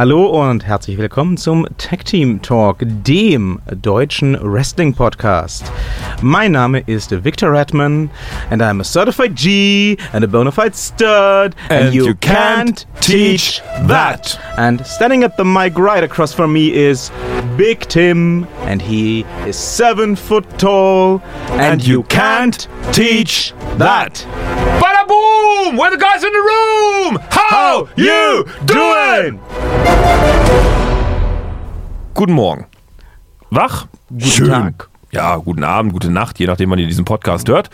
Hallo und herzlich willkommen zum Tag Team Talk, dem deutschen Wrestling Podcast. Mein Name ist Victor Redman and I'm a certified G and a bona fide stud And you can't teach that. And standing at the mic right across from me is Big Tim and he is seven foot tall And you can't teach that. Bada boom! We're the guys in the room! How you doing? Guten Morgen. Wach? Guten Tag. Ja, guten Abend, gute Nacht, je nachdem, wann ihr diesen Podcast hört.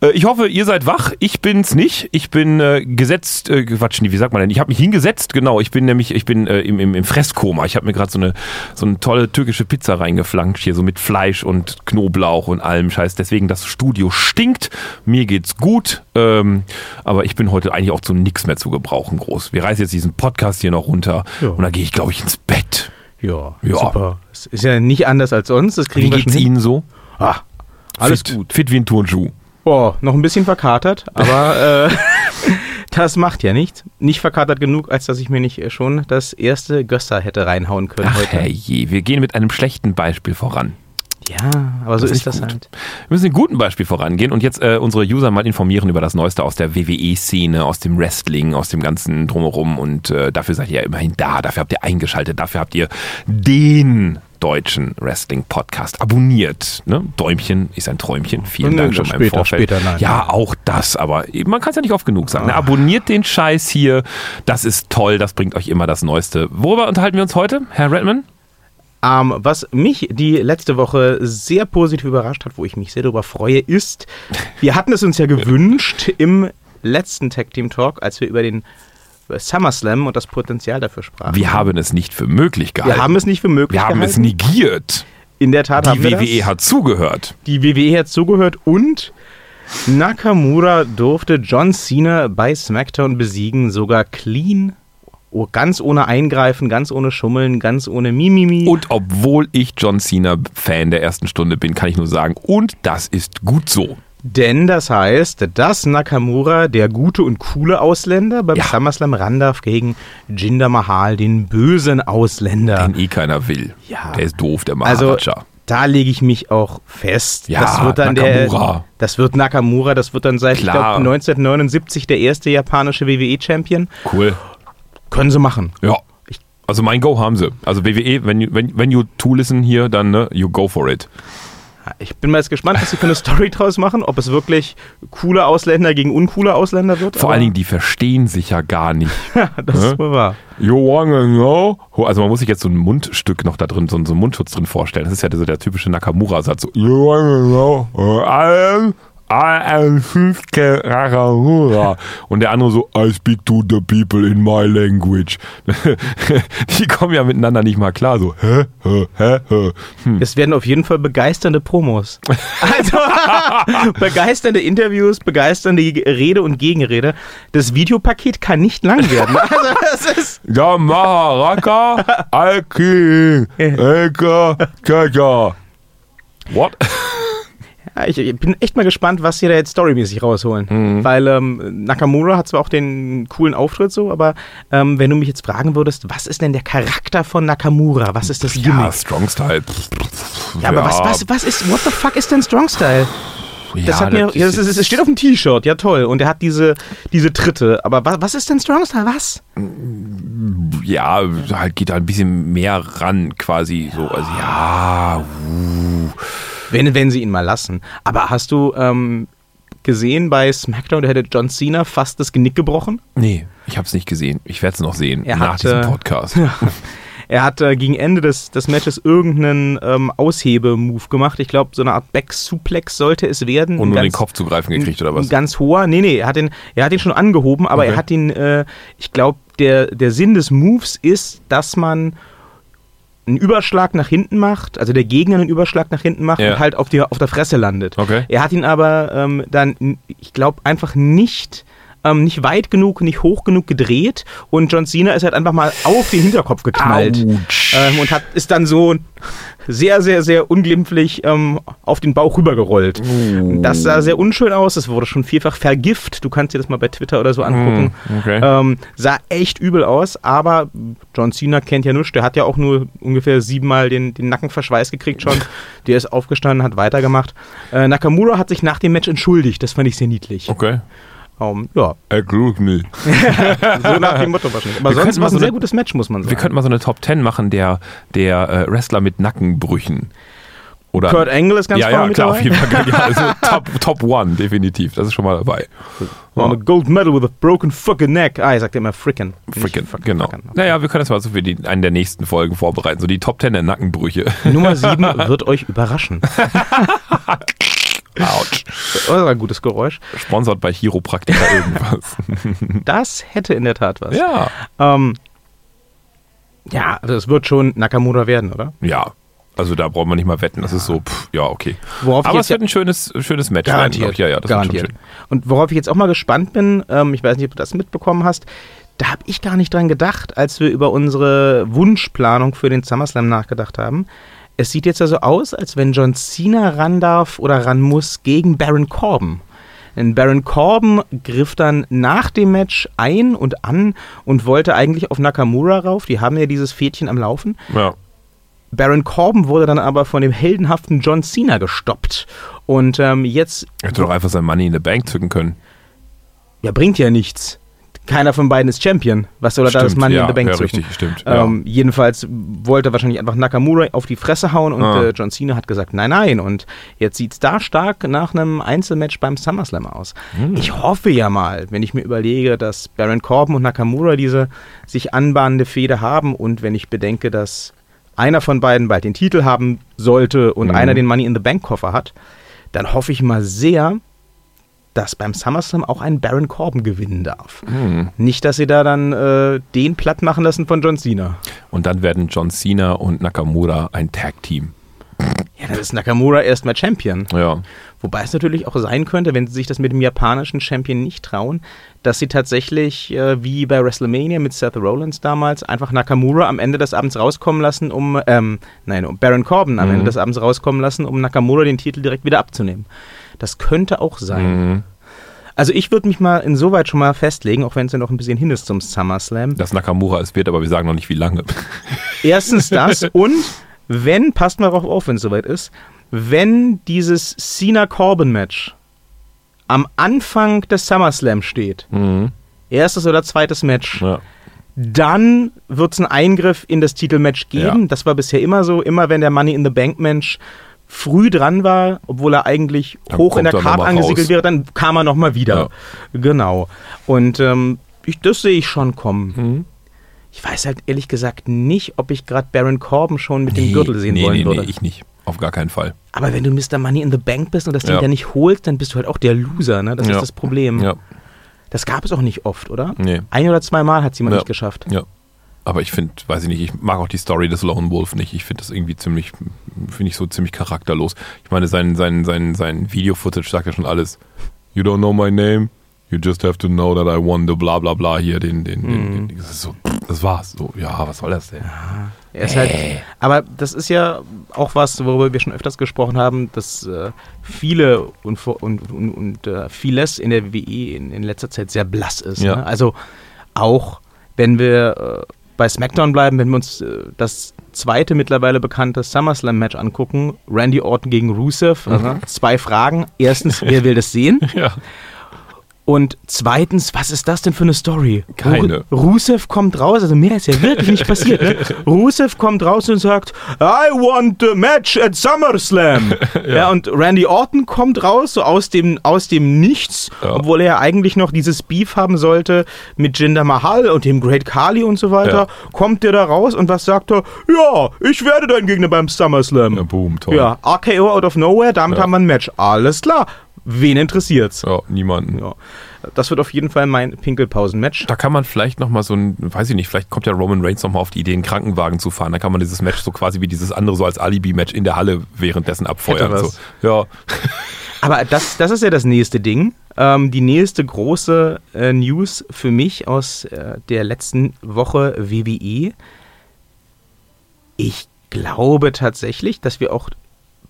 Äh, ich hoffe, ihr seid wach. Ich bin's nicht. Ich bin äh, gesetzt, äh, Quatsch, wie sagt man denn? Ich habe mich hingesetzt, genau. Ich bin nämlich, ich bin äh, im, im, im Fresskoma. Ich habe mir gerade so eine, so eine tolle türkische Pizza reingeflankt, hier so mit Fleisch und Knoblauch und allem Scheiß. Deswegen, das Studio stinkt. Mir geht's gut. Ähm, aber ich bin heute eigentlich auch zu nichts mehr zu gebrauchen, groß. Wir reißen jetzt diesen Podcast hier noch runter Ja. und dann gehe ich, glaube ich, ins Bett. Ja, Ja. super. Es ist ja nicht anders als sonst. Das kriegen Wie geht's schon hin. Ihnen so? Ah, alles fit, gut. Fit wie ein Turnschuh. Boah, noch ein bisschen verkatert, aber äh, das macht ja nichts. Nicht verkatert genug, als dass ich mir nicht äh, schon das erste Gösser hätte reinhauen können Ach heute. herrje, wir gehen mit einem schlechten Beispiel voran. Ja, aber so Das ist ist das gut. halt. Wir müssen mit einem guten Beispiel vorangehen und jetzt äh, unsere User mal informieren über das Neueste aus der WWE-Szene, aus dem Wrestling, aus dem ganzen Drumherum und äh, dafür seid ihr ja immerhin da, dafür habt ihr eingeschaltet, dafür habt ihr den deutschen Wrestling-Podcast abonniert. Ne? Däumchen ist ein Träumchen. Vielen Dank schon mal im Vorfeld. später, nein. ja, auch das, aber man kann es ja nicht oft genug sagen. Ne? Abonniert den Scheiß hier, das ist toll, das bringt euch immer das Neueste. Worüber unterhalten wir uns heute, Herr Redman? Ähm, was mich die letzte Woche sehr positiv überrascht hat, wo ich mich sehr darüber freue, ist, wir hatten es uns ja gewünscht im letzten Tag Team Talk, als wir über den SummerSlam und das Potenzial dafür sprachen. Wir haben es nicht für möglich gehalten. wir haben es nicht für möglich Wir haben es gehalten. negiert. In der Tat Die haben wir WWE das. hat zugehört. Die WWE hat zugehört und Nakamura durfte John Cena bei SmackDown besiegen, sogar clean, oh, ganz ohne Eingreifen, ganz ohne Schummeln, ganz ohne Mimimi. Und obwohl ich John Cena Fan der ersten Stunde bin, kann ich nur sagen, und das ist gut so. Denn das heißt, dass Nakamura, der gute und coole Ausländer, beim Ja. SummerSlam ran darf gegen Jinder Mahal, den bösen Ausländer. Den eh keiner will. Ja. Der ist doof, der Also Maharaja. da lege ich mich auch fest. Ja, das wird dann Nakamura. der, das wird Nakamura, das wird dann seit ich Klar. glaub, 1979 der erste japanische WWE-Champion. cool. Können sie machen. Ja. Also mein Go haben sie. Also WWE, wenn you, wenn, wenn you to listen hier, dann ne, you go for it. Ich bin mal jetzt gespannt, was sie für eine Story draus machen, ob es wirklich coole Ausländer gegen uncoole Ausländer wird. Vor allen Dingen, die verstehen sich ja gar nicht. das ist wohl wahr. You wanna know? Also man muss sich jetzt so ein Mundstück noch da drin, so, so einen Mundschutz drin vorstellen. Das ist ja so der typische Nakamura-Satz. So, you wanna know? I am, Und der andere so, I speak to the people in my language. Die kommen ja miteinander nicht mal klar. So, hä, hä, hä, hä. Hm. Es werden auf jeden Fall begeisternde Promos. Also begeisternde Interviews, begeisternde Rede und Gegenrede. Das Videopaket kann nicht lang werden. Also das ist Ja, Maharaka, Alki, Eka. What? Ja, ich, ich bin echt mal gespannt, was sie da jetzt storymäßig rausholen. Mhm. Weil ähm, Nakamura hat zwar auch den coolen Auftritt so, aber ähm, wenn du mich jetzt fragen würdest, was ist denn der Charakter von Nakamura? Was ist das Ja, Gimmick? Strong Style. Ja, aber was, was, was ist, what the fuck ist denn Strong Style? Das, Ja, hat mir, das ja, das, ist- steht auf dem T-Shirt, ja toll. Und er hat diese, diese Tritte. Aber was, was ist denn Strong Style? Was? ja, halt geht da ein bisschen mehr ran, quasi so. Also ja, uh. Wenn, wenn sie ihn mal lassen. Aber hast du ähm, gesehen bei SmackDown, da hätte John Cena fast das Genick gebrochen? Nee, ich hab's nicht gesehen. Ich werde es noch sehen Er nach hat, diesem Podcast. Er hat äh, gegen Ende des, des Matches irgendeinen ähm, Aushebe-Move gemacht. Ich glaube, so eine Art Back-Suplex sollte es werden. Und nur den Kopf zu greifen gekriegt oder was? ganz hoher. Nee, nee, er hat ihn, er hat ihn schon angehoben, aber Okay. er hat ihn, äh, ich glaube, der, der Sinn des Moves ist, dass man einen Überschlag nach hinten macht, also der Gegner einen Überschlag nach hinten macht Ja. und halt auf, die, auf der Fresse landet. Okay. Er hat ihn aber ähm, dann, ich glaube, einfach nicht ähm, nicht weit genug, nicht hoch genug gedreht und John Cena ist halt einfach mal auf den Hinterkopf geknallt ähm, und hat ist dann so sehr, sehr, sehr unglimpflich ähm, auf den Bauch rübergerollt. Oh. Das sah sehr unschön aus. Es wurde schon vielfach vergift. Du kannst dir das mal bei Twitter oder so angucken. Mm, okay. Ähm, sah echt übel aus, aber John Cena kennt ja nichts. Der hat ja auch nur ungefähr siebenmal den, den Nackenverschweiß gekriegt schon. Der ist aufgestanden, hat weitergemacht. Äh, Nakamura hat sich nach dem Match entschuldigt. Das fand ich sehr niedlich. Okay. Ähm, ja, Er klug nicht. so nach dem Motto wahrscheinlich. Aber Wir sonst war mal es so ein sehr gutes Match, muss man sagen. Wir könnten mal so eine Top 10 machen der, der äh, Wrestler mit Nackenbrüchen. Oder Kurt Angle ist ganz ja, vorne ja, mit klar, dabei. auf jeden Fall. Ja, also top, top One, definitiv. Das ist schon mal dabei. On a gold medal with a broken fucking neck. Ah, ich sagte immer frickin. Fucking, genau. fucking. Naja, wir können das mal so für die, einen der nächsten Folgen vorbereiten. So die Top 10 der Nackenbrüche. Nummer 7 wird euch überraschen. Autsch. Das ist ein gutes Geräusch. Sponsert bei Chiropraktiker irgendwas. Das hätte in der Tat was. ja. Ähm, ja, also es wird schon Nakamura werden, oder? Ja. Also da braucht man nicht mal wetten. Das ist so, pff, ja, okay. Worauf Aber es wird ein schönes, schönes Match ich. Ja, ja, das garantiert. wird schon Und worauf ich jetzt auch mal gespannt bin, ähm, ich weiß nicht, ob du das mitbekommen hast, da habe ich gar nicht dran gedacht, als wir über unsere Wunschplanung für den SummerSlam nachgedacht haben. Es sieht jetzt also aus, als wenn John Cena ran darf oder ran muss gegen Baron Corbin. Denn Baron Corbin griff dann nach dem Match ein und an und wollte eigentlich auf Nakamura rauf. Die haben ja dieses Fädchen am Laufen. schön. Ja. Baron Corbin wurde dann aber von dem heldenhaften John Cena gestoppt. Und ähm, jetzt Er hätte doch einfach sein Money in the Bank zücken können. Ja, bringt ja nichts. Keiner von beiden ist Champion. Was soll er da das Money ja, in the Bank ja, zücken? richtig, stimmt, ja. Ähm, Jedenfalls wollte er wahrscheinlich einfach Nakamura auf die Fresse hauen und Ah. äh, John Cena hat gesagt, nein, nein. Und jetzt sieht es da stark nach einem Einzelmatch beim SummerSlam aus. Hm. Ich hoffe ja mal, wenn ich mir überlege, dass Baron Corbin und Nakamura diese sich anbahnende Fehde haben und wenn ich bedenke, dass einer von beiden bald den Titel haben sollte und Mhm. einer den Money in the Bank Koffer hat, dann hoffe ich mal sehr, dass beim SummerSlam auch ein Baron Corbin gewinnen darf. Hm. Nicht, dass sie da dann äh, den platt machen lassen von John Cena. Und dann werden John Cena und Nakamura ein Tag-Team. Ja, dann ist Nakamura erstmal Champion. Ja. Wobei es natürlich auch sein könnte, wenn sie sich das mit dem japanischen Champion nicht trauen, dass sie tatsächlich, äh, wie bei WrestleMania mit Seth Rollins damals, einfach Nakamura am Ende des Abends rauskommen lassen, um, ähm, nein, um Baron Corbin am Mhm. Ende des Abends rauskommen lassen, um Nakamura den Titel direkt wieder abzunehmen. Das könnte auch sein. Mhm. Also ich würde mich mal insoweit schon mal festlegen, auch wenn es ja noch ein bisschen hin ist zum SummerSlam. Dass Nakamura es wird, aber wir sagen noch nicht, wie lange. Erstens das und wenn, passt mal darauf auf, wenn es soweit ist, wenn dieses Cena-Corbin-Match am Anfang des SummerSlam steht, Mhm. erstes oder zweites Match, Ja. dann wird es einen Eingriff in das Titelmatch geben. Ja. Das war bisher immer so, immer wenn der Money in the Bank-Mensch früh dran war, obwohl er eigentlich Dann hoch in der er mal angesiedelt wäre, dann kam er nochmal wieder. Genau. Und ähm, ich, das sehe ich schon kommen. Mhm. Ich weiß halt ehrlich gesagt nicht, ob ich gerade Baron Corbin schon mit dem Gürtel sehen nee, wollen nee, würde. Nee, ich nicht. Auf gar keinen Fall. Aber wenn du Mr. Money in the Bank bist und das Ding Ja. dann nicht holst, dann bist du halt auch der Loser, ne? Das Ja. ist das Problem. Ja. Das gab es auch nicht oft, oder? Nee. Ein oder zweimal hat es jemand Ja. nicht geschafft. Ja. Aber ich finde, weiß ich nicht, ich mag auch die Story des Lone Wolf nicht. Ich finde das irgendwie ziemlich, finde ich so ziemlich charakterlos. Ich meine, sein, sein, sein, sein Video-Footage sagt ja schon alles. You don't know my name, you just have to know that I won the bla bla bla hier, den, den, den, den das ist so, das war's. So, ja, was soll das denn? Er ist halt, aber das ist ja auch was, worüber wir schon öfters gesprochen haben, dass äh, viele und, und, und, und äh, vieles in der WE in, in letzter Zeit sehr blass ist. Ja. Ne? Also auch wenn wir äh, bei SmackDown bleiben, wenn wir uns äh, das zweite mittlerweile bekannte SummerSlam-Match angucken, Randy Orton gegen Rusev, also zwei Fragen. Erstens, wer will das sehen? Ja. Und zweitens, was ist das denn für eine Story? Keine. Ru Rusev kommt raus, also mehr ist ja wirklich nicht passiert. Ne? Rusev kommt raus und sagt, I want a match at SummerSlam. ja. und Randy Orton kommt raus, so aus dem, aus dem Nichts, Ja. obwohl er ja eigentlich noch dieses Beef haben sollte mit Jinder Mahal und dem Great Khali und so weiter. Ja. Kommt der da raus und was sagt er? Ja, ich werde dein Gegner beim SummerSlam. Ja, boom, toll. Ja, RKO out of nowhere, damit Ja. haben wir ein Match. Alles klar. Wen interessiert's? Ja, niemanden. Ja. Das wird auf jeden Fall mein Pinkelpausen-Match. Da kann man vielleicht nochmal so ein, weiß ich nicht, vielleicht kommt ja Roman Reigns nochmal auf die Idee, einen Krankenwagen zu fahren. Da kann man dieses Match so quasi wie dieses andere so als Alibi-Match in der Halle währenddessen abfeuern. So. Ja, Aber das, das ist ja das nächste Ding. Ähm, die nächste große äh, News für mich aus äh, der letzten Woche WWE. Ich glaube tatsächlich, dass wir auch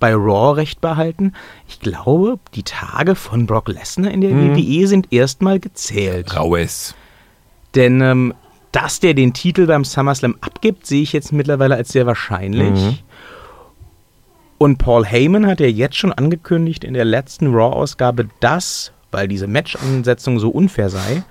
bei Raw recht behalten. Ich glaube, die Tage von Brock Lesnar in der Mhm. WWE sind erstmal gezählt. Raues. Denn ähm, dass der den Titel beim SummerSlam abgibt, sehe ich jetzt mittlerweile als sehr wahrscheinlich. Mhm. Und Paul Heyman hat ja jetzt schon angekündigt in der letzten Raw-Ausgabe, dass, weil diese Match-Ansetzung so unfair sei,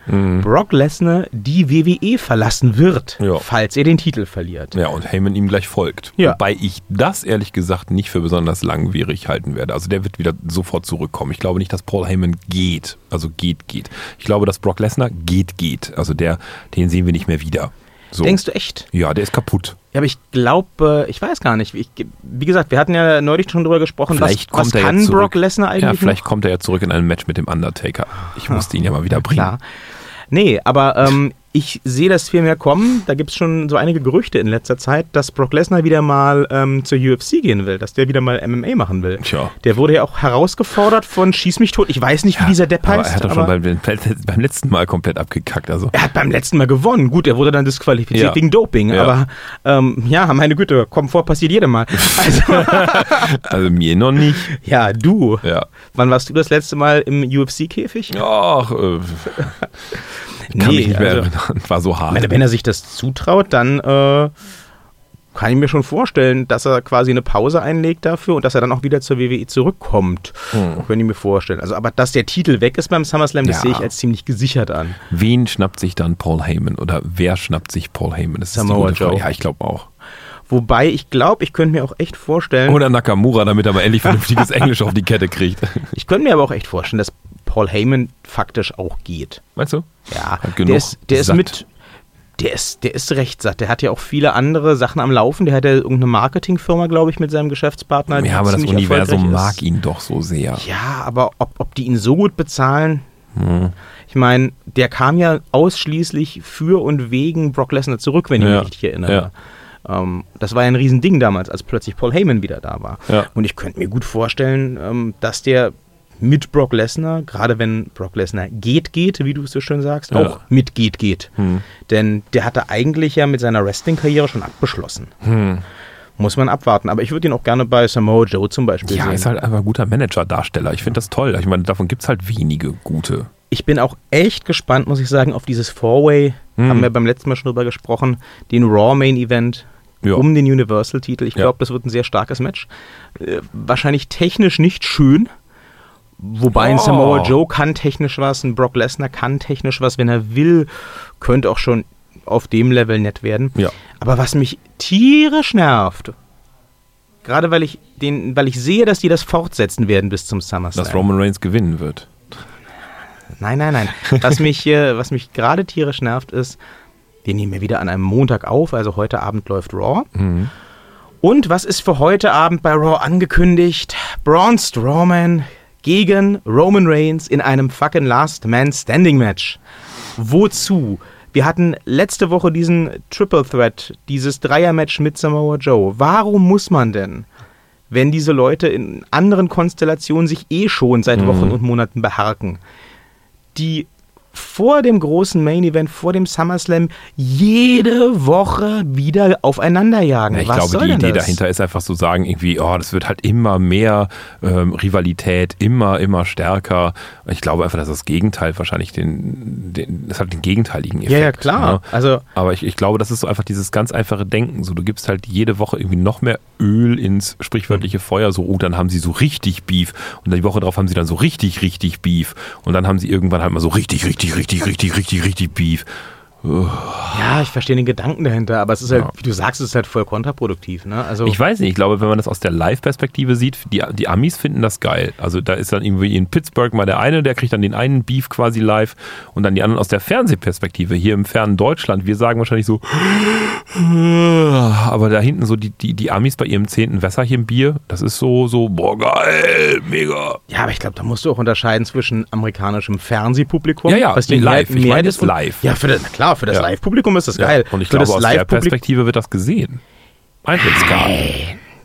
Brock Lesnar die WWE verlassen wird, Mhm. Ja. falls er den Titel verliert. Ja, und Heyman ihm gleich folgt. Ja. Wobei ich das ehrlich gesagt nicht für besonders langwierig halten werde. Also der wird wieder sofort zurückkommen. Ich glaube nicht, dass Paul Heyman geht. Also geht, geht. Ich glaube, dass Brock Lesnar geht, geht. Also der, den sehen wir nicht mehr wieder. So. Denkst du echt? Ja, der ist kaputt. Ja, aber ich glaube, ich weiß gar nicht. Ich, wie gesagt, wir hatten ja neulich schon drüber gesprochen, Vielleicht was, was kommt er kann. Brock Lesnar eigentlich Ja, vielleicht noch? kommt er ja zurück in ein Match mit dem Undertaker. Ich musste ihn ja mal wieder bringen. Klar. Nee, aber ähm, ich sehe das viel mehr kommen. Da gibt es schon so einige Gerüchte in letzter Zeit, dass Brock Lesnar wieder mal ähm, zur UFC gehen will, dass der wieder mal MMA machen will. Tja. Der wurde ja auch herausgefordert von Schieß mich tot. Ich weiß nicht, wie dieser Depp Aber heißt. er hat doch schon beim, beim letzten Mal komplett abgekackt. Also. er hat beim letzten Mal gewonnen. Gut, er wurde dann disqualifiziert Ja. wegen Doping. Ja. Aber ähm, ja, meine Güte, Komfort passiert jedem Mal. Also, also mir noch nicht. ja, du. Ja. Wann warst du das letzte Mal im UFC-Käfig? Ach, äh, kann mich nicht mehr also- erinnern. War so hart. Meine, wenn er sich das zutraut, dann äh, kann ich mir schon vorstellen, dass er quasi eine Pause einlegt dafür und dass er dann auch wieder zur WWE zurückkommt. Hm. Könnte ich mir vorstellen. Also, aber dass der Titel weg ist beim SummerSlam, das Ja. sehe ich als ziemlich gesichert an. Wen schnappt sich dann Paul Heyman? Oder wer schnappt sich Paul Heyman? Das ist die Samoa gute Frage. Joe. Ja, ich glaube auch. Wobei ich glaube, ich könnte mir auch echt vorstellen, Oder Nakamura, damit er mal endlich vernünftiges Englisch auf die Kette kriegt. ich könnte mir aber auch echt vorstellen, dass Paul Heyman faktisch auch geht. Meinst du? Ja, Hat genug der ist, der ist mit. Der ist, der ist recht satt. Der hat ja auch viele andere Sachen am Laufen. Der hat ja irgendeine Marketingfirma, glaube ich, mit seinem Geschäftspartner. Ja, aber das Universum mag ihn doch so sehr. Ja, aber ob, ob die ihn so gut bezahlen, Hm. ich meine, der kam ja ausschließlich für und wegen Brock Lesnar zurück, wenn ich Ja, mich richtig erinnere. Ähm, das war ja ein Riesending damals, als plötzlich Paul Heyman wieder da war. Ja. Und ich könnte mir gut vorstellen, ähm, dass der mit Brock Lesnar, gerade wenn Brock Lesnar geht, geht, wie du es so schön sagst, Ja. auch mit geht, geht. Hm. Denn der hatte eigentlich ja mit seiner Wrestling-Karriere schon abgeschlossen. Hm. Muss man abwarten. Aber ich würde ihn auch gerne bei Samoa Joe zum Beispiel Ja, sehen. ist halt einfach ein guter Manager-Darsteller. Ich finde das toll. Ich meine, davon gibt es halt wenige gute. Ich bin auch echt gespannt, muss ich sagen, auf dieses Four-Way. Hm. Haben wir beim letzten Mal schon drüber gesprochen. Den Raw Main Event Ja. um den Universal-Titel. Ich Ja. glaube, das wird ein sehr starkes Match. Äh, wahrscheinlich technisch nicht schön. Wobei ein Oh. Samoa Joe kann technisch was, ein Brock Lesnar kann technisch was, wenn er will. Könnte auch schon auf dem Level nett werden. Ja. Aber was mich tierisch nervt, gerade weil ich, den, weil ich sehe, dass die das fortsetzen werden bis zum SummerSlam. Dass Roman Reigns gewinnen wird. Nein, nein, nein. Was mich, äh, was mich gerade tierisch nervt, ist, wir nehmen ja wieder an einem Montag auf, also heute Abend läuft Raw. Mhm. Und was ist für heute Abend bei Raw angekündigt? Braun Strowman gegen Roman Reigns in einem fucking Last Man Standing Match. Wozu? Wir hatten letzte Woche diesen Triple Threat, dieses Dreier-Match mit Samoa Joe. Warum muss man denn, wenn diese Leute in anderen Konstellationen sich eh schon seit Wochen und Monaten beharken, die vor dem großen Main Event, vor dem SummerSlam, jede Woche wieder aufeinander jagen. Ja, ich Was glaube, die Idee das? dahinter ist einfach so sagen, irgendwie, oh, das wird halt immer mehr ähm, Rivalität, immer, immer stärker. Ich glaube einfach, dass das Gegenteil wahrscheinlich den, den das hat den gegenteiligen Effekt. Ja, ja, klar. Ne? Also, Aber ich, ich glaube, das ist so einfach dieses ganz einfache Denken. So, du gibst halt jede Woche irgendwie noch mehr Öl ins sprichwörtliche Feuer. So, oh, dann haben sie so richtig Beef. Und dann die Woche drauf haben sie dann so richtig, richtig Beef. Und dann haben sie irgendwann halt mal so richtig, richtig, richtig, richtig, richtig, richtig Beef. Ja, ich verstehe den Gedanken dahinter, aber es ist halt, Ja. wie du sagst, es ist halt voll kontraproduktiv. Ne? Also, Ich weiß nicht, ich glaube, wenn man das aus der Live-Perspektive sieht, die, die Amis finden das geil. Also da ist dann irgendwie in Pittsburgh mal der eine, der kriegt dann den einen Beef quasi live und dann die anderen aus der Fernsehperspektive. Hier im fernen Deutschland, wir sagen wahrscheinlich so, aber da hinten so die, die, die Amis bei ihrem zehnten Wässerchen Bier, das ist so, so, boah, geil, mega. ja, aber ich glaube, da musst du auch unterscheiden zwischen amerikanischem Fernsehpublikum, Ja, ja, was den live. mehr- Ich meine ist live. Ja, für das, na klar, für das Ja. Live-Publikum ist das geil. Und ich für glaube, das aus der Perspektive wird das gesehen. Eintrittskarte.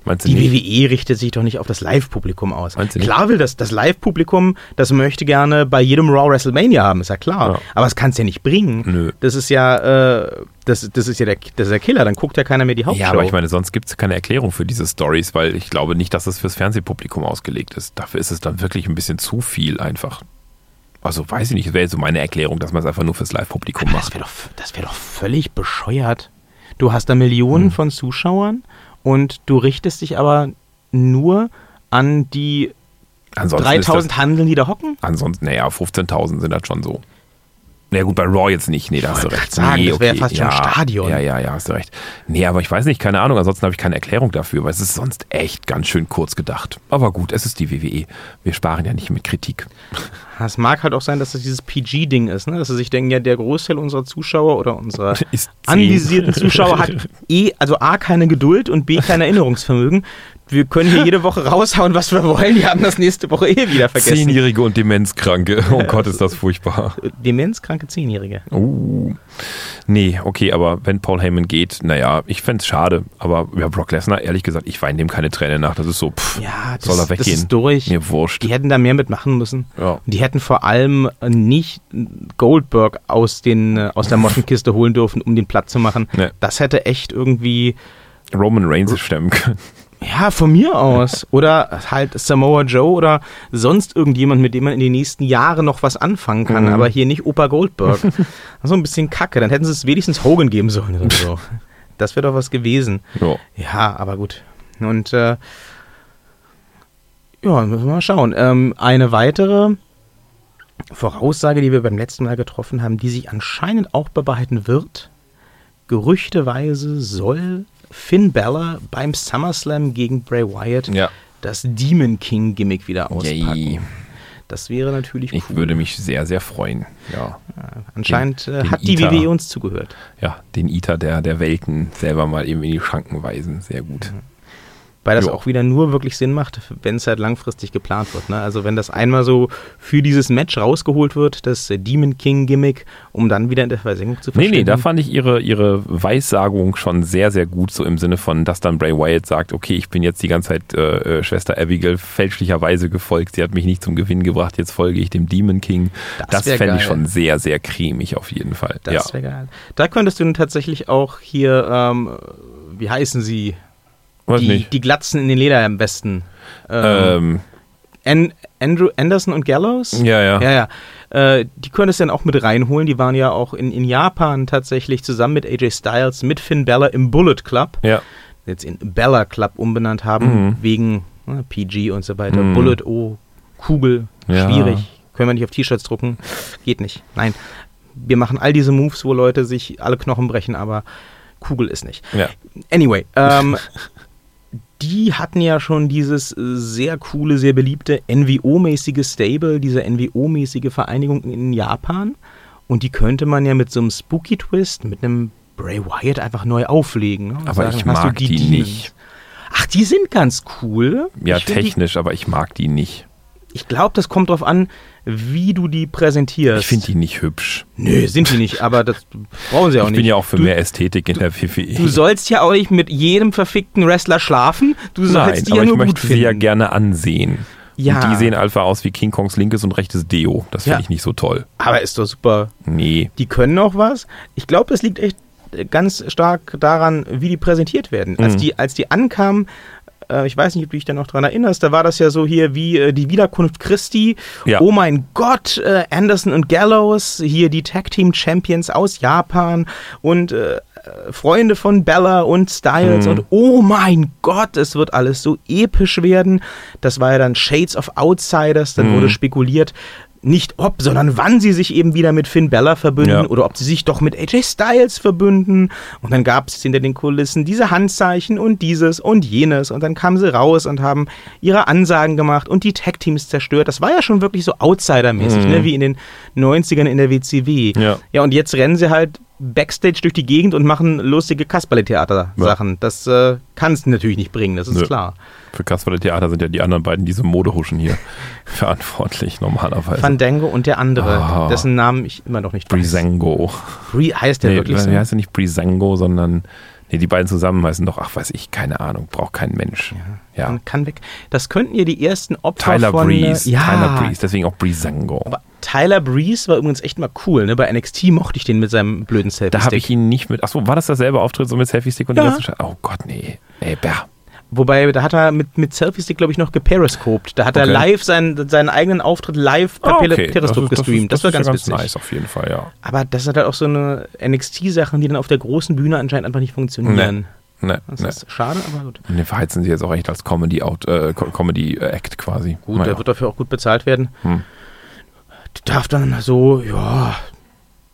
Meinst du Die nicht? WWE richtet sich doch nicht auf das Live-Publikum aus. Meinst du nicht? Klar will das, das Live-Publikum, das möchte gerne bei jedem Raw WrestleMania haben, ist ja klar. Ja. Aber das kann es ja nicht bringen. Nö. Das ist ja, äh, das, das ist ja der, das ist der Killer, dann guckt ja keiner mehr die Hauptshow. Ja, aber ich meine, sonst gibt es keine Erklärung für diese Stories, weil ich glaube nicht, dass es fürs Fernsehpublikum ausgelegt ist. Dafür ist es dann wirklich ein bisschen zu viel einfach. Also weiß ich nicht, wäre so meine Erklärung, dass man es einfach nur fürs Live-Publikum Aber das macht. wäre doch, das wär doch völlig bescheuert. Du hast da Millionen Hm. von Zuschauern und du richtest dich aber nur an die Ansonsten 3000 Ist Handeln, die da hocken? das, ansonsten, naja, 15.000 sind das schon so. Na ja, gut, bei Raw jetzt nicht. Nee, da hast du recht. sagen, nee, das wäre fast schon ja, Stadion. Ja, ja, ja, hast du recht. Nee, aber ich weiß nicht, keine Ahnung. Ansonsten habe ich keine Erklärung dafür, weil es ist sonst echt ganz schön kurz gedacht. Aber gut, es ist die WWE. Wir sparen ja nicht mit Kritik. Es mag halt auch sein, dass das dieses PG-Ding ist, ne? dass sie sich denken, ja, der Großteil unserer Zuschauer oder unserer anvisierten Zuschauer hat eh, also A, keine Geduld und B, kein Erinnerungsvermögen. Wir können hier jede Woche raushauen, was wir wollen. Die haben das nächste Woche eh wieder vergessen. Zehnjährige und Demenzkranke. Oh Gott, ist das furchtbar. Demenzkranke Zehnjährige. Uh. Nee, okay, aber wenn Paul Heyman geht, naja, ich fände es schade. Aber ja, Brock Lesnar, ehrlich gesagt, ich weine dem keine Träne nach. Das ist so, pff, Ja, das, soll er das weggehen. ist durch. Mir wurscht. Die hätten da mehr mitmachen müssen. Ja. Die hätten vor allem nicht Goldberg aus, den, äh, aus der Mottenkiste holen dürfen, um den Platz zu machen. Nee. Das hätte echt irgendwie, Roman Reigns stemmen können. Ja, von mir aus. Oder halt Samoa Joe oder sonst irgendjemand, mit dem man in den nächsten Jahren noch was anfangen kann. Mhm. Aber hier nicht Opa Goldberg. Das ist so ein bisschen kacke. Dann hätten sie es wenigstens Hogan geben sollen oder so. Das wäre doch was gewesen. Ja. Ja, aber gut. Und äh, ja, müssen wir mal schauen. Ähm, eine weitere Voraussage, die wir beim letzten Mal getroffen haben, die sich anscheinend auch bewahrheiten wird. Gerüchteweise soll Finn Balor beim SummerSlam gegen Bray Wyatt Ja. das Demon King Gimmick wieder auspacken. Yay. Das wäre natürlich cool. Ich würde mich sehr, sehr freuen. Ja. Anscheinend den- äh, den hat die. WWE uns zugehört. Ja, den Iter der, der Welten selber mal eben in die Schranken weisen. Sehr gut. Weil das Jo. auch wieder nur wirklich Sinn macht, wenn es halt langfristig geplant wird. Ne? Also wenn das einmal so für dieses Match rausgeholt wird, das Demon King Gimmick, um dann wieder in der Versenkung zu Nee, verschwinden. nee, da fand ich ihre, ihre Weissagung schon sehr, sehr gut, so im Sinne von, dass dann Bray Wyatt sagt, okay, ich bin jetzt die ganze Zeit äh, äh, Schwester Abigail fälschlicherweise gefolgt, sie hat mich nicht zum Gewinn gebracht, jetzt folge ich dem Demon King. Das Das, fände ich schon sehr, sehr cremig auf jeden Fall. das ja. wäre geil. Da könntest du tatsächlich auch hier, ähm, wie heißen sie? Was Die, nicht? die Glatzen in den Lederwesten. Ähm, Ähm, An Andrew Anderson und Gallows? ja, ja. Ja, ja. Äh, die könntest du dann auch mit reinholen. Die waren ja auch in, in Japan tatsächlich zusammen mit AJ Styles, mit Finn Balor im Bullet Club. Ja. Jetzt in Bella Club umbenannt haben, Mhm. wegen ne, PG und so weiter. Mhm. Bullet, oh, Kugel, Ja. schwierig. Können wir nicht auf T-Shirts drucken? Geht nicht. Nein. Wir machen all diese Moves, wo Leute sich alle Knochen brechen, aber Kugel ist nicht. ja. Anyway, ähm, die hatten ja schon dieses äh, sehr coole, sehr beliebte NWO-mäßige Stable, diese NWO-mäßige Vereinigung in Japan. Und die könnte man ja mit so einem Spooky-Twist, mit einem Bray Wyatt einfach neu auflegen. Ne? Aber ich hast du mag die Demons. nicht. Ach, die sind ganz cool. Ja, ich find die- technisch, aber ich mag die nicht. Ich glaube, das kommt drauf an, wie du die präsentierst. Ich finde die nicht hübsch. Nö, sind die nicht, aber das brauchen sie auch Ich nicht. bin ja auch für du, mehr Ästhetik in der WWE. Du sollst ja auch nicht mit jedem verfickten Wrestler schlafen. Du sollst Nein, die aber ja ich nur gut möchte sie ja gerne ansehen. Ja. Und die sehen einfach aus wie King Kongs linkes und rechtes Deo. Das finde Ja. ich nicht so toll. Aber ist doch super. Nee. Die können auch was. Ich glaube, das liegt echt ganz stark daran, wie die präsentiert werden. Als, Mhm. die, als die ankamen, äh, ich weiß nicht, ob du dich da noch dran erinnerst, da war das ja so hier wie äh, die Wiederkunft Christi. Ja. Oh mein Gott, äh, Anderson und Gallows, hier die Tag Team Champions aus Japan und äh, Freunde von Bella und Styles Mhm. und oh mein Gott, es wird alles so episch werden. Das war ja dann Shades of Outsiders, dann Mhm. wurde spekuliert, nicht ob, sondern wann sie sich eben wieder mit Finn Bella verbünden Ja. oder ob sie sich doch mit AJ Styles verbünden. Und dann gab es hinter den Kulissen diese Handzeichen und dieses und jenes. Und dann kamen sie raus und haben ihre Ansagen gemacht und die Tag-Teams zerstört. Das war ja schon wirklich so Outsider-mäßig, Mhm. ne? wie in den 90ern in der WCW. Ja. ja, und jetzt rennen sie halt Backstage durch die Gegend und machen lustige Kasperle-Theater-Sachen. Das äh, kann es natürlich nicht bringen, das ist Nö. klar. Für Kasperle Theater sind ja die anderen beiden, diese Modehuschen hier, verantwortlich normalerweise. Fandango und der andere, Ah. dessen Namen ich immer noch nicht weiß. Brisango. Bri heißt der Nee, wirklich so? heißt er nicht Brisango, sondern nee, die beiden zusammen heißen doch, ach weiß ich, keine Ahnung, braucht kein Mensch. Ja. Man kann weg. Das könnten ja die ersten Opfer Tyler von... Breeze. Äh, ja, Tyler Breeze, deswegen auch Brisango. Aber Tyler Breeze war übrigens echt mal cool. Ne? Bei NXT mochte ich den mit seinem blöden Selfie-Stick. Da habe ich ihn nicht mit. Achso, war das derselbe Auftritt so mit Selfie-Stick und Ja. die ganze Scheiße? Oh Gott, nee. Ey, bäh. Wobei, da hat er mit, mit Selfie-Stick, glaube ich, noch geperiscoped. Da hat er Okay. live seinen, seinen eigenen Auftritt live per Peri- okay. Periscope das, ist- gestreamt. Das, ist war ganz, ja witzig. nice auf jeden Fall, ja. Aber das hat halt auch so eine NXT-Sachen, die dann auf der großen Bühne anscheinend einfach nicht funktionieren. Ne, Das ne. ist schade, aber gut. Und den verheizen sie jetzt auch echt als äh, Co- Comedy-Act quasi. Gut, Naja. der wird dafür auch gut bezahlt werden. Hm. Darf dann so, ja,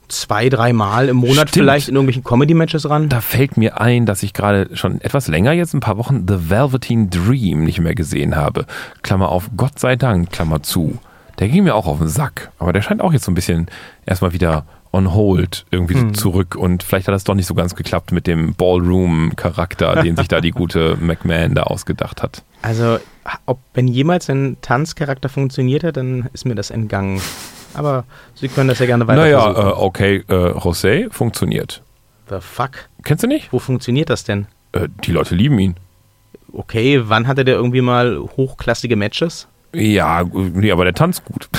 zwei, dreimal im Monat Stimmt. vielleicht in irgendwelchen Comedy-Matches ran. Da fällt mir ein, dass ich gerade schon etwas länger, jetzt ein paar Wochen, The Velveteen Dream nicht mehr gesehen habe. Klammer auf, Gott sei Dank, Klammer zu. Der ging mir auch auf den Sack. Aber der scheint auch jetzt so ein bisschen erstmal wieder on hold irgendwie so zurück. Und vielleicht hat das doch nicht so ganz geklappt mit dem Ballroom-Charakter, den sich da die gute McMahon da ausgedacht hat. Also, ob wenn jemals ein Tanzcharakter funktioniert hat, dann ist mir das entgangen. Aber Sie können das ja gerne weiter naja, äh, okay, äh, José funktioniert. The fuck? Kennst du nicht? Wo funktioniert das denn? Äh, die Leute lieben ihn. Okay, wann hatte der irgendwie mal hochklassige Matches? Ja, nee, aber der tanzt gut.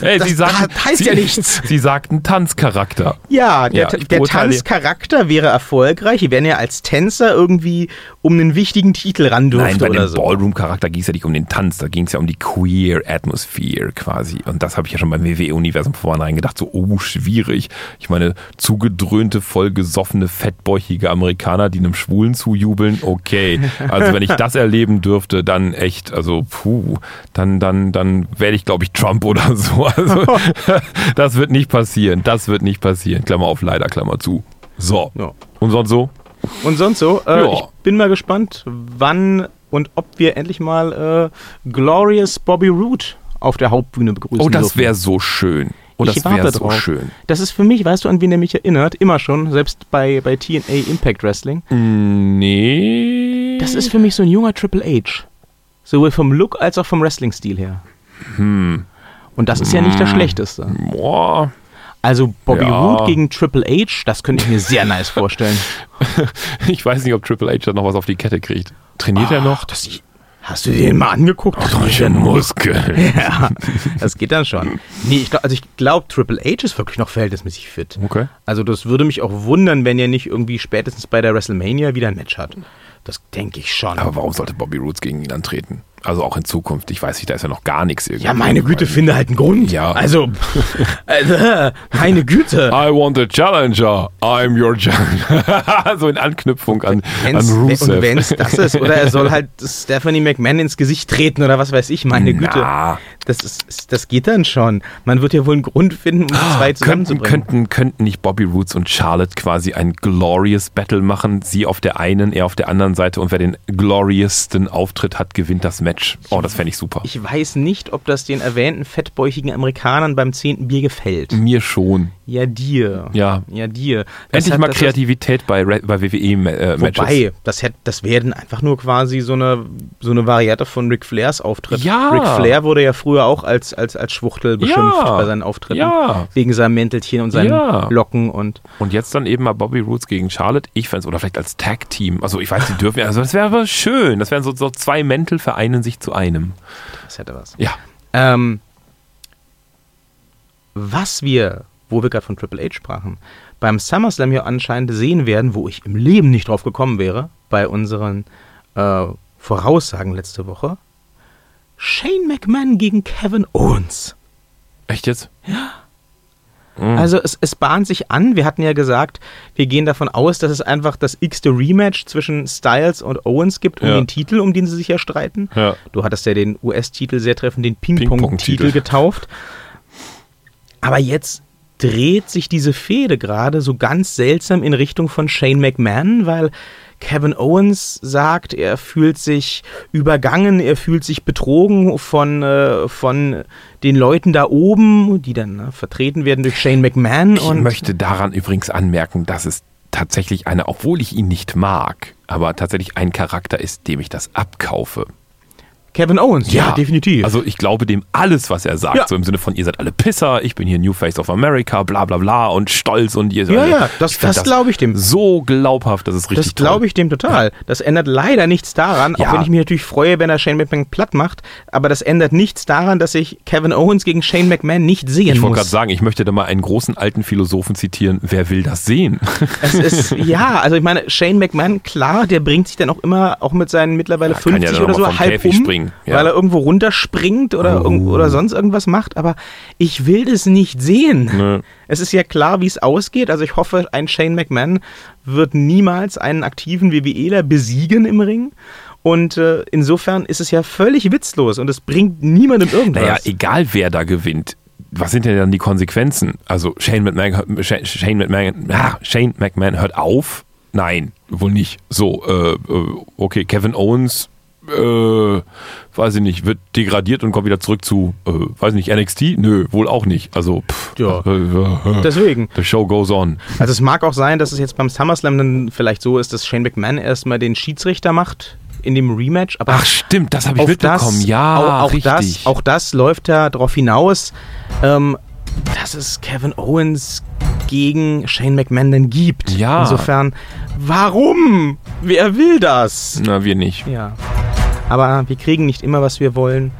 Hey, Das sie sagten, heißt sie, ja nichts. Sie sagten Tanzcharakter. Ja, der, Ja, der Tanzcharakter wäre erfolgreich, wenn er als Tänzer irgendwie um einen wichtigen Titel ran durfte Nein, bei oder dem so. Ballroom-Charakter ging es ja nicht um den Tanz, da ging es ja um die Queer-Atmosphere quasi. Und das habe ich ja schon beim WWE-Universum vornherein gedacht, so, oh, schwierig. Ich meine, zugedröhnte, vollgesoffene, fettbäuchige Amerikaner, die einem Schwulen zujubeln, okay. Also wenn ich das erleben dürfte, dann echt, also puh, dann, dann, dann werde ich, glaube ich, Trump oder so. Also das wird nicht passieren, das wird nicht passieren. Klammer auf, leider, Klammer zu. So. Ja. Und sonst so? Und sonst so, äh, Ja. ich bin mal gespannt, wann und ob wir endlich mal äh, Glorious Bobby Root auf der Hauptbühne begrüßen Oh, das wäre so schön. Oh, Ich das warte wäre so schön. Das ist für mich, weißt du, an wen er mich erinnert? Immer schon, selbst bei, bei TNA Impact Wrestling. Nee. Das ist für mich so ein junger Triple H. Sowohl vom Look als auch vom Wrestling-Stil her. Hm. Und das ist ja nicht das Schlechteste. Boah. Also Bobby Ja. Roode gegen Triple H, das könnte ich mir sehr nice vorstellen. Ich weiß nicht, ob Triple H da noch was auf die Kette kriegt. Trainiert er noch? Das, hast du den mal angeguckt? Solche Muskeln. Ja, das geht dann schon. Nee, ich glaub, also ich glaube, Triple H ist wirklich noch verhältnismäßig fit. Okay. Also das würde mich auch wundern, wenn er nicht irgendwie spätestens bei der WrestleMania wieder ein Match hat. Das denke ich schon. Aber warum sollte Bobby Roots gegen ihn antreten? Also auch in Zukunft. Ich weiß nicht, da ist ja noch gar nichts irgendwie. ja, meine Güte, finde halt einen Grund. Ja. Also, also meine Güte. I want a challenger. I'm your challenger. so in Anknüpfung an, an Wenn's, Rusev. und wenn es das ist, oder er soll halt Stephanie McMahon ins Gesicht treten oder was weiß ich, meine Güte. Das, ist, das geht dann schon. Man wird ja wohl einen Grund finden, um die zwei Ah, könnten, zusammenzubringen. könnten, könnten nicht Bobby Roots und Charlotte quasi ein glorious Battle machen? Sie auf der einen, er auf der anderen Seite und wer den glorioussten Auftritt hat, gewinnt das Match. Oh, das fände ich super. Ich weiß nicht, ob das den erwähnten fettbäuchigen Amerikanern beim zehnten Bier gefällt. Mir schon. Ja, dir. Ja. Ja, dir. Das Endlich hat- mal Kreativität bei, bei WWE-Matches. Wobei, das, hätt, das wäre dann einfach nur quasi so eine, so eine Variante von Ric Flairs Auftritt. Ja. Ric Flair wurde ja früher auch als, als, als Schwuchtel beschimpft Ja. bei seinen Auftritten. Ja. Wegen seinem Mäntelchen und seinen Ja. Locken und. Und jetzt dann eben mal Bobby Roots gegen Charlotte. Ich fände oder vielleicht als Tag-Team. Also ich weiß, die dürfen ja, also das wäre aber schön. Das wären so, so zwei Mäntel vereinen sich zu einem. Das hätte was. Ja. Ähm, was wir, wo wir gerade von Triple H sprachen, beim SummerSlam ja anscheinend sehen werden, wo ich im Leben nicht drauf gekommen wäre, bei unseren äh, Voraussagen letzte Woche, Shane McMahon gegen Kevin Owens. Echt jetzt? Also es, es bahnt sich an, wir hatten ja gesagt, wir gehen davon aus, dass es einfach das x-te Rematch zwischen Styles und Owens gibt um Ja. den Titel, um den sie sich ja streiten. Ja. Du hattest ja den US-Titel sehr treffend den Ping-Pong-Titel. Ping-Pong-Titel getauft. Aber jetzt dreht sich diese Fehde gerade so ganz seltsam in Richtung von Shane McMahon, weil Kevin Owens sagt, er fühlt sich übergangen, er fühlt sich betrogen von, äh, von den Leuten da oben, die dann äh, vertreten werden durch Shane McMahon. Ich möchte daran übrigens anmerken, dass es tatsächlich eine, obwohl ich ihn nicht mag, aber tatsächlich ein Charakter ist, dem ich das abkaufe. Kevin Owens, ja, ja, definitiv. Also ich glaube dem alles, was er sagt, ja. so im Sinne von, ihr seid alle Pisser, ich bin hier New Face of America, bla bla bla und stolz und ihr seid. Ja, ja, das, das, das glaube ich dem. So glaubhaft, das ist richtig Das glaube ich dem total. Das ändert leider nichts daran, ja. auch wenn ich mich natürlich freue, wenn er Shane McMahon platt macht, aber das ändert nichts daran, dass ich Kevin Owens gegen Shane McMahon nicht sehen ich muss. Ich wollte gerade sagen, ich möchte da mal einen großen alten Philosophen zitieren, wer will das sehen? Es ist, ja, also ich meine, Shane McMahon, klar, der bringt sich dann auch immer, auch mit seinen mittlerweile 50 oder so halb um, springen. Weil er irgendwo runterspringt oder, oh. oder sonst irgendwas macht, aber ich will das nicht sehen. Nee. Es ist ja klar, wie es ausgeht. Also ich hoffe, ein Shane McMahon wird niemals einen aktiven WWEler besiegen im Ring. Und äh, insofern ist es ja völlig witzlos und es bringt niemandem irgendwas. Naja, egal wer da gewinnt. Was sind denn dann die Konsequenzen? Also Shane McMahon, Shane McMahon, ah, Shane McMahon hört auf? Nein, wohl nicht. So, äh, äh okay, Kevin Owens äh, weiß ich nicht, wird degradiert und kommt wieder zurück zu, äh, weiß ich nicht, NXT? Nö, wohl auch nicht. Also, pff, ja. Äh, äh, Deswegen. The show goes on. Also, es mag auch sein, dass es jetzt beim SummerSlam dann vielleicht so ist, dass Shane McMahon erstmal den Schiedsrichter macht in dem Rematch. Aber Ach, stimmt, das habe ich mitbekommen. Das, ja, auch, auch richtig. Das, auch das läuft ja darauf hinaus, ähm, dass es Kevin Owens gegen Shane McMahon denn gibt. Ja. Insofern, warum? Wer will das? Na, wir nicht. Ja. Aber wir kriegen nicht immer, was wir wollen.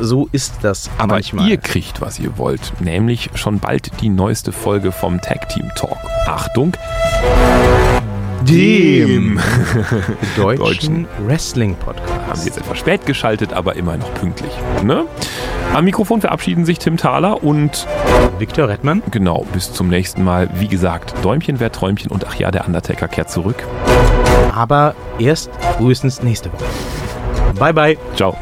So ist das Aber manchmal. ihr kriegt, was ihr wollt. Nämlich schon bald die neueste Folge vom Tag Team Talk. Achtung! Dem deutschen, deutschen Wrestling-Podcast. Haben Sie jetzt etwas spät geschaltet, aber immer noch pünktlich. Ne? Am Mikrofon verabschieden sich Tim Thaler und Viktor Rettmann. Genau, bis zum nächsten Mal. Wie gesagt, Däumchen wäre Träumchen und ach ja, der Undertaker kehrt zurück. Aber erst frühestens nächste Woche. Bye, bye. Ciao.